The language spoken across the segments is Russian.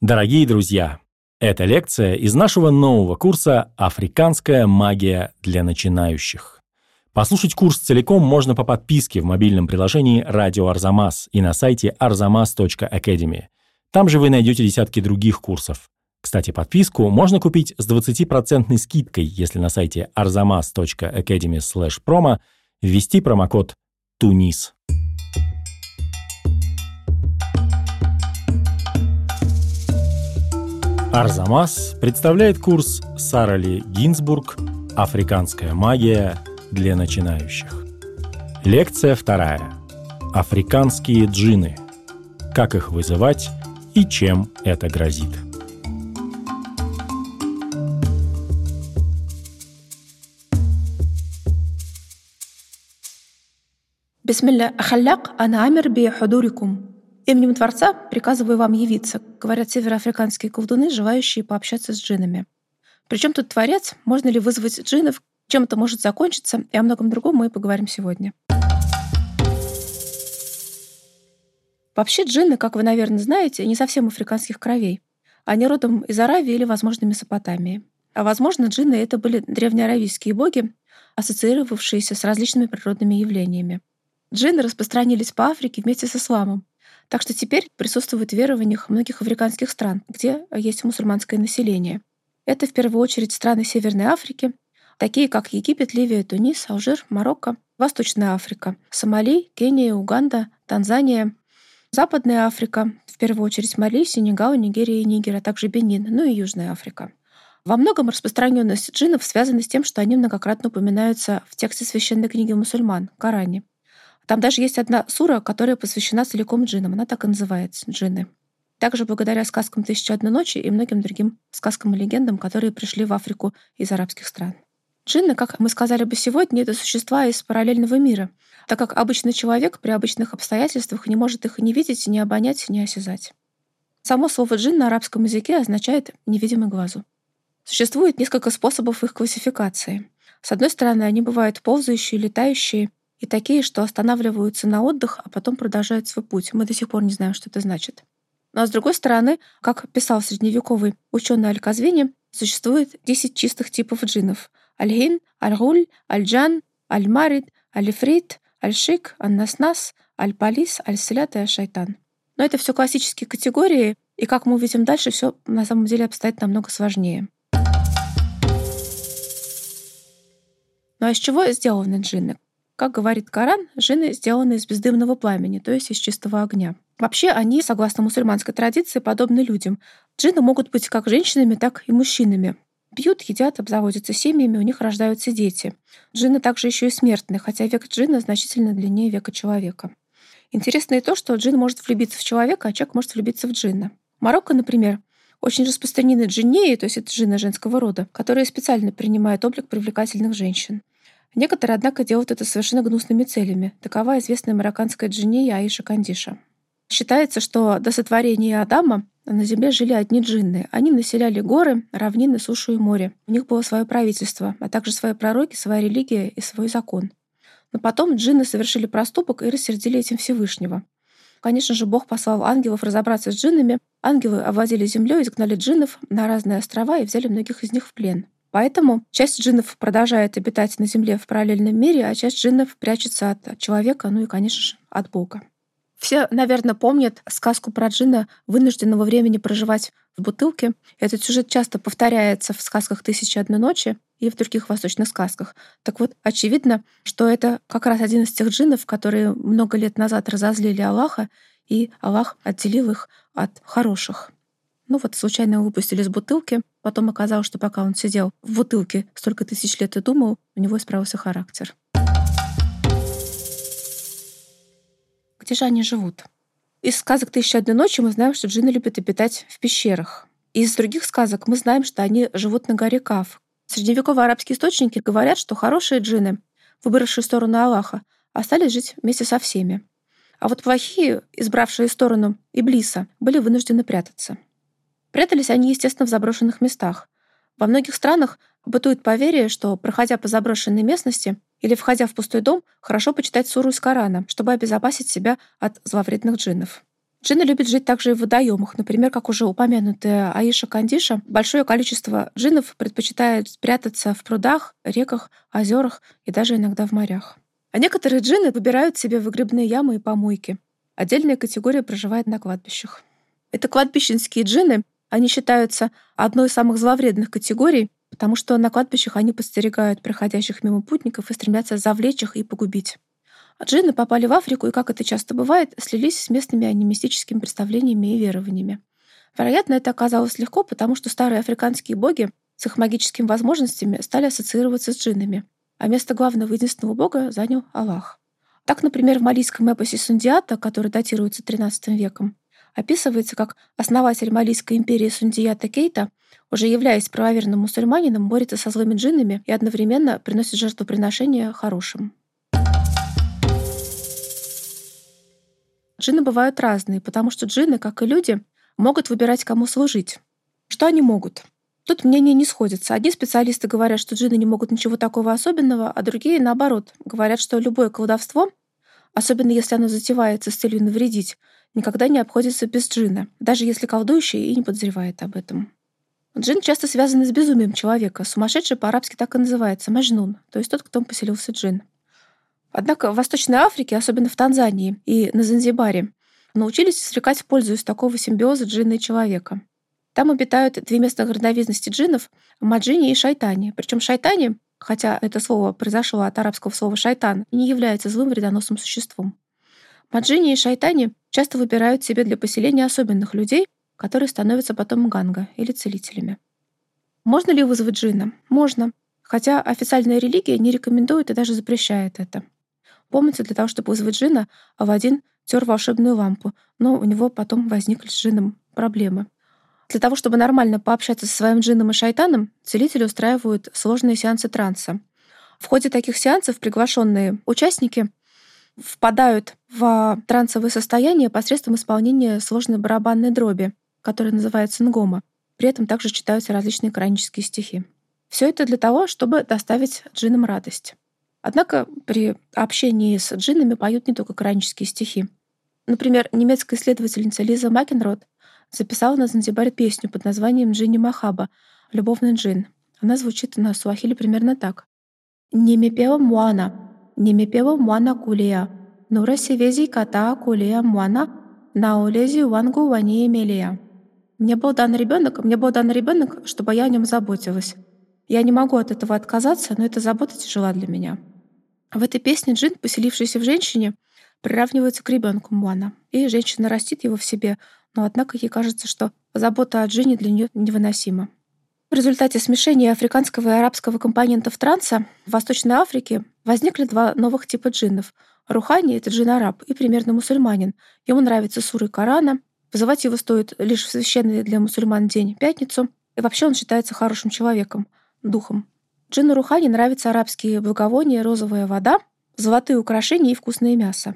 Дорогие друзья, это лекция из нашего нового курса «Африканская магия для начинающих». Послушать курс целиком можно по подписке в мобильном приложении «Радио Арзамас» и на сайте arzamas.academy. Там же вы найдете десятки других курсов. Кстати, подписку можно купить с 20% скидкой, если на сайте arzamas.academy promo ввести промокод «Тунис». Арзамас представляет курс Сарали Гинзбург «Африканская магия для начинающих». Лекция вторая. Африканские джины. Как их вызывать и чем это грозит. Бисмилля ахалляк ана амир би худурикум. Именем Творца приказываю вам явиться, говорят североафриканские колдуны, желающие пообщаться с джинами. Причем тут Творец? Можно ли вызвать джинов? Чем это может закончиться? И о многом другом мы поговорим сегодня. Вообще джинны, как вы, наверное, знаете, не совсем африканских кровей. Они родом из Аравии или, возможно, Месопотамии. А возможно, джинны — это были древнеаравийские боги, ассоциировавшиеся с различными природными явлениями. Джинны распространились по Африке вместе с исламом, так что теперь присутствует в верованиях многих африканских стран, где есть мусульманское население. Это в первую очередь страны Северной Африки, такие как Египет, Ливия, Тунис, Алжир, Марокко, Восточная Африка, Сомали, Кения, Уганда, Танзания, Западная Африка, в первую очередь Мали, Сенегал, Нигерия и Нигер, а также Бенин, ну и Южная Африка. Во многом распространенность джиннов связана с тем, что они многократно упоминаются в тексте священной книги мусульман, Коране. Там даже есть одна сура, которая посвящена целиком джиннам. Она так и называется — джинны. Также благодаря сказкам «Тысяча одной ночи» и многим другим сказкам и легендам, которые пришли в Африку из арабских стран. Джинны, как мы сказали бы сегодня, это существа из параллельного мира, так как обычный человек при обычных обстоятельствах не может их ни видеть, ни обонять, ни осязать. Само слово «джин» на арабском языке означает «невидимый глазу». Существует несколько способов их классификации. С одной стороны, они бывают ползающие, летающие, и такие, что останавливаются на отдых, а потом продолжают свой путь. Мы до сих пор не знаем, что это значит. Но с другой стороны, как писал средневековый ученый Аль-Казвини, существует 10 чистых типов джиннов. Аль-Хин, Аль-Гуль, Аль-Джан, Аль-Марид, Аль-Ифрит, Аль-Шик, Аль-Наснас, Аль-Палис, Аль-Селят и Аль-Шайтан. Но это все классические категории, и как мы увидим дальше, все на самом деле обстоит намного сложнее. Ну а из чего сделаны джинны? Как говорит Коран, жены сделаны из бездымного пламени, то есть из чистого огня. Вообще они, согласно мусульманской традиции, подобны людям. Джинны могут быть как женщинами, так и мужчинами. Пьют, едят, обзаводятся семьями, у них рождаются дети. Джинны также еще и смертны, хотя век джинна значительно длиннее века человека. Интересно и то, что джин может влюбиться в человека, а человек может влюбиться в джинна. В Марокко, например, очень распространены джиннеи, то есть это джинны женского рода, которые специально принимают облик привлекательных женщин. Некоторые, однако, делают это совершенно гнусными целями. Такова известная марокканская джинния Аиша Кандиша. Считается, что до сотворения Адама на Земле жили одни джинны. Они населяли горы, равнины, сушу и море. У них было свое правительство, а также свои пророки, своя религия и свой закон. Но потом джинны совершили проступок и рассердили этим Всевышнего. Конечно же, Бог послал ангелов разобраться с джиннами. Ангелы овладели землей, изгнали джиннов на разные острова и взяли многих из них в плен. Поэтому часть джиннов продолжает обитать на Земле в параллельном мире, а часть джиннов прячется от человека, ну и, конечно же, от Бога. Все, наверное, помнят сказку про джина, вынужденного времени проживать в бутылке. Этот сюжет часто повторяется в сказках «Тысячи одной ночи» и в других восточных сказках. Так вот, очевидно, что это как раз один из тех джиннов, которые много лет назад разозлили Аллаха, и Аллах отделил их от хороших. Ну вот случайно выпустили из бутылки. Потом оказалось, что пока он сидел в бутылке столько тысяч лет и думал, у него исправился характер. Где же они живут? Из сказок «Тысяча одной ночи» мы знаем, что джинны любят обитать в пещерах. Из других сказок мы знаем, что они живут на горе Кав. Средневековые арабские источники говорят, что хорошие джинны, выбравшие сторону Аллаха, остались жить вместе со всеми. А вот плохие, избравшие сторону Иблиса, были вынуждены прятаться. Прятались они, естественно, в заброшенных местах. Во многих странах бытует поверье, что, проходя по заброшенной местности или входя в пустой дом, хорошо почитать суру из Корана, чтобы обезопасить себя от зловредных джиннов. Джинны любят жить также и в водоемах. Например, как уже упомянутая Аиша Кандиша, большое количество джиннов предпочитает спрятаться в прудах, реках, озерах и даже иногда в морях. А некоторые джинны выбирают себе выгребные ямы и помойки. Отдельная категория проживает на кладбищах. Это кладбищенские джинны. Они считаются одной из самых зловредных категорий, потому что на кладбищах они подстерегают проходящих мимо путников и стремятся завлечь их и погубить. А джинны попали в Африку и, как это часто бывает, слились с местными анимистическими представлениями и верованиями. Вероятно, это оказалось легко, потому что старые африканские боги с их магическими возможностями стали ассоциироваться с джиннами — а место главного единственного бога занял Аллах. Так, например, в малийском эпосе Сундиата, который датируется XIII веком, описывается как основатель Малийской империи Сундията Кейта, уже являясь правоверным мусульманином, борется со злыми джиннами и одновременно приносит жертвоприношения хорошим. Джинны бывают разные, потому что джинны, как и люди, могут выбирать, кому служить. Что они могут? Тут мнения не сходятся. Одни специалисты говорят, что джинны не могут ничего такого особенного, а другие, наоборот, говорят, что любое колдовство, особенно если оно затевается с целью навредить, никогда не обходится без джина, даже если колдующий и не подозревает об этом. Джин часто связан с безумием человека. Сумасшедший по-арабски так и называется – мажнун, то есть тот, кто поселился джин. Однако в Восточной Африке, особенно в Танзании и на Занзибаре, научились извлекать пользу из такого симбиоза джинна и человека. Там обитают две местных родновидности джиннов — маджини и шайтани. Причем шайтани, хотя это слово произошло от арабского слова «шайтан», не является злым вредоносным существом. Маджини и шайтани часто выбирают себе для поселения особенных людей, которые становятся потом ганга или целителями. Можно ли вызвать джинна? Можно, хотя официальная религия не рекомендует и даже запрещает это. Помните, для того, чтобы вызвать джинна, Авадин тер волшебную лампу, но у него потом возникли с джинном проблемы. Для того, чтобы нормально пообщаться со своим джинном и шайтаном, целители устраивают сложные сеансы транса. В ходе таких сеансов приглашенные участники впадают в трансовое состояние посредством исполнения сложной барабанной дроби, которая называется нгома. При этом также читаются различные коранические стихи. Все это для того, чтобы доставить джиннам радость. Однако при общении с джиннами поют не только коранические стихи. Например, немецкая исследовательница Лиза Макенрод записала на Занзибаре песню под названием «Джинни Махаба» — «Любовный джин». Она звучит на суахиле примерно так. «Немепева муана, немепева муана кулия, нура севези ката кулия муана, наолези вангу вани мелия». Мне был дан ребенок, мне был дан ребенок, чтобы я о нем заботилась. Я не могу от этого отказаться, но эта забота тяжела для меня. В этой песне джин, поселившийся в женщине, приравнивается к ребенку Муана, и женщина растит его в себе, но однако ей кажется, что забота о Джине для нее невыносима. В результате смешения африканского и арабского компонентов транса в Восточной Африке возникли два новых типа джиннов. Рухани — это джин-араб и примерно мусульманин. Ему нравятся суры Корана. Вызывать его стоит лишь в священный для мусульман день — пятницу. И вообще он считается хорошим человеком, духом. Джину Рухани нравятся арабские благовония, розовая вода, золотые украшения и вкусное мясо.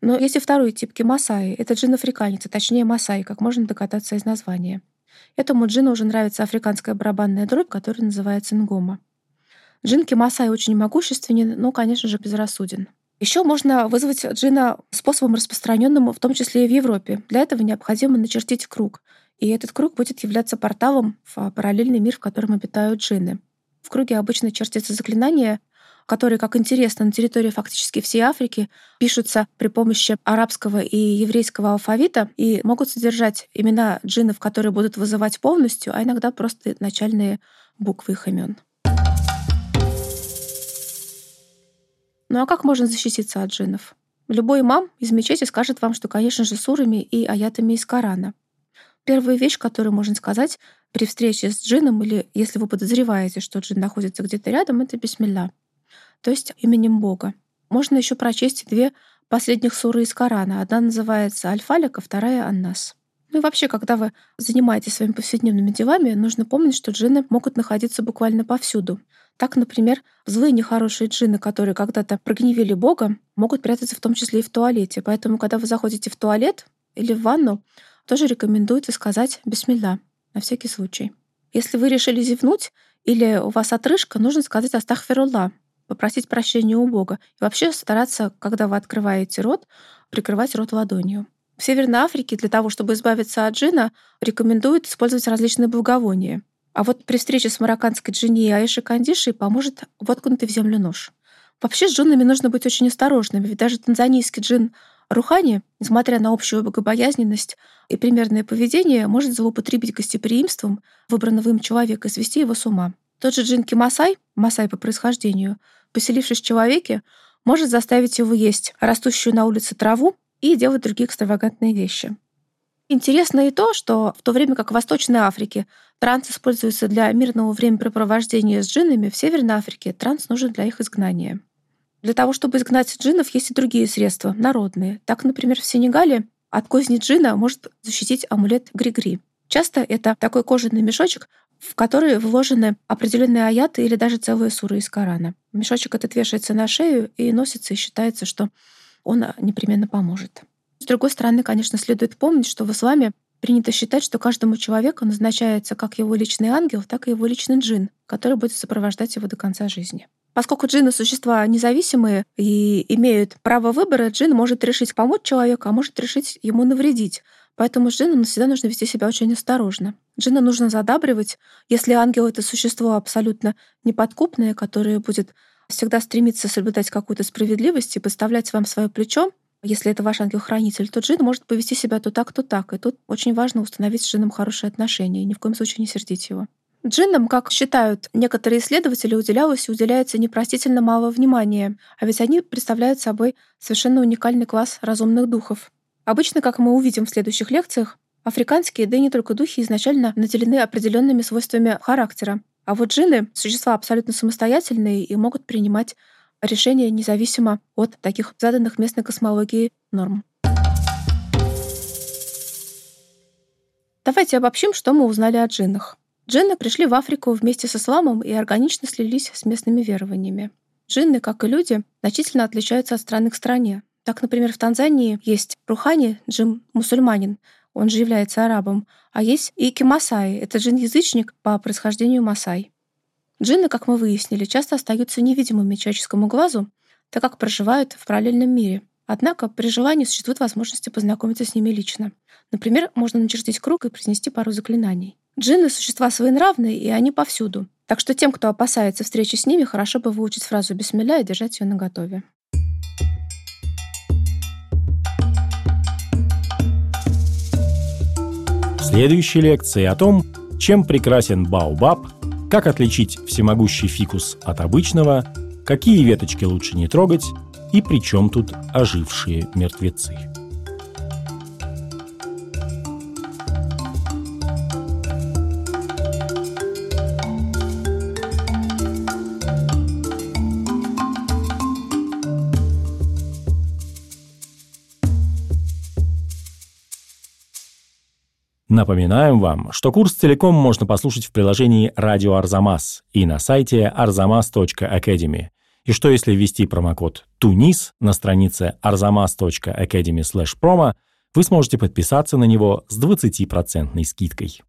Но есть и второй тип кимасаи. Это джин-африканец, а точнее масаи, как можно догадаться из названия. Этому джину уже нравится африканская барабанная дробь, которая называется нгома. Джин кимасай очень могущественен, но, конечно же, безрассуден. Еще можно вызвать джина способом распространенным, в том числе и в Европе. Для этого необходимо начертить круг. И этот круг будет являться порталом в параллельный мир, в котором обитают джинны. В круге обычно чертится заклинание, которые, как интересно, на территории фактически всей Африки пишутся при помощи арабского и еврейского алфавита и могут содержать имена джиннов, которые будут вызывать полностью, а иногда просто начальные буквы их имен. Ну а как можно защититься от джиннов? Любой имам из мечети скажет вам, что, конечно же, сурами и аятами из Корана. Первая вещь, которую можно сказать при встрече с джином или если вы подозреваете, что джин находится где-то рядом, это бисмилля то есть именем Бога. Можно еще прочесть две последних суры из Корана. Одна называется Аль-Фалик, а вторая Аннас. Ну и вообще, когда вы занимаетесь своими повседневными делами, нужно помнить, что джинны могут находиться буквально повсюду. Так, например, злые нехорошие джинны, которые когда-то прогневили Бога, могут прятаться в том числе и в туалете. Поэтому, когда вы заходите в туалет или в ванну, тоже рекомендуется сказать «бисмилля» на всякий случай. Если вы решили зевнуть или у вас отрыжка, нужно сказать «астахфирулла», попросить прощения у Бога. И вообще стараться, когда вы открываете рот, прикрывать рот ладонью. В Северной Африке для того, чтобы избавиться от джина, рекомендуют использовать различные благовония. А вот при встрече с марокканской джинни Аишей Кандишей поможет воткнутый в землю нож. Вообще с джиннами нужно быть очень осторожными, ведь даже танзанийский джин Рухани, несмотря на общую богобоязненность и примерное поведение, может злоупотребить гостеприимством выбранного им человека и свести его с ума. Тот же джин Кимасай, Масай по происхождению, поселившись в человеке, может заставить его есть растущую на улице траву и делать другие экстравагантные вещи. Интересно и то, что в то время как в Восточной Африке транс используется для мирного времяпрепровождения с джиннами, в Северной Африке транс нужен для их изгнания. Для того, чтобы изгнать джиннов, есть и другие средства, народные. Так, например, в Сенегале от козни джина может защитить амулет Григри. Часто это такой кожаный мешочек, в который вложены определенные аяты или даже целые суры из Корана. Мешочек этот вешается на шею и носится, и считается, что он непременно поможет. С другой стороны, конечно, следует помнить, что в исламе принято считать, что каждому человеку назначается как его личный ангел, так и его личный джин, который будет сопровождать его до конца жизни. Поскольку джинны — существа независимые и имеют право выбора, джин может решить помочь человеку, а может решить ему навредить. Поэтому с джинном всегда нужно вести себя очень осторожно. Джина нужно задабривать. Если ангел — это существо абсолютно неподкупное, которое будет всегда стремиться соблюдать какую-то справедливость и подставлять вам свое плечо, если это ваш ангел-хранитель, то джин может повести себя то так, то так. И тут очень важно установить с джином хорошие отношения и ни в коем случае не сердить его. Джиннам, как считают некоторые исследователи, уделялось и уделяется непростительно мало внимания, а ведь они представляют собой совершенно уникальный класс разумных духов. Обычно, как мы увидим в следующих лекциях, африканские, да и не только духи, изначально наделены определенными свойствами характера. А вот джинны — существа абсолютно самостоятельные и могут принимать решения независимо от таких заданных местной космологии норм. Давайте обобщим, что мы узнали о джиннах. Джинны пришли в Африку вместе с исламом и органично слились с местными верованиями. Джинны, как и люди, значительно отличаются от страны к стране. Так, например, в Танзании есть Рухани, джин-мусульманин, он же является арабом, а есть и Кимасай, это джин-язычник по происхождению Масай. Джинны, как мы выяснили, часто остаются невидимыми человеческому глазу, так как проживают в параллельном мире. Однако при желании существует возможность познакомиться с ними лично. Например, можно начертить круг и произнести пару заклинаний. Джинны — существа своенравные, и они повсюду. Так что тем, кто опасается встречи с ними, хорошо бы выучить фразу «бисмилля» и держать ее наготове. Следующей лекции о том, чем прекрасен баобаб, как отличить всемогущий фикус от обычного, какие веточки лучше не трогать и при чем тут ожившие мертвецы. Напоминаем вам, что курс целиком можно послушать в приложении «Радио Арзамас» и на сайте arzamas.academy. И что если ввести промокод «ТУНИС» на странице arzamas.academy/promo, вы сможете подписаться на него с 20% скидкой.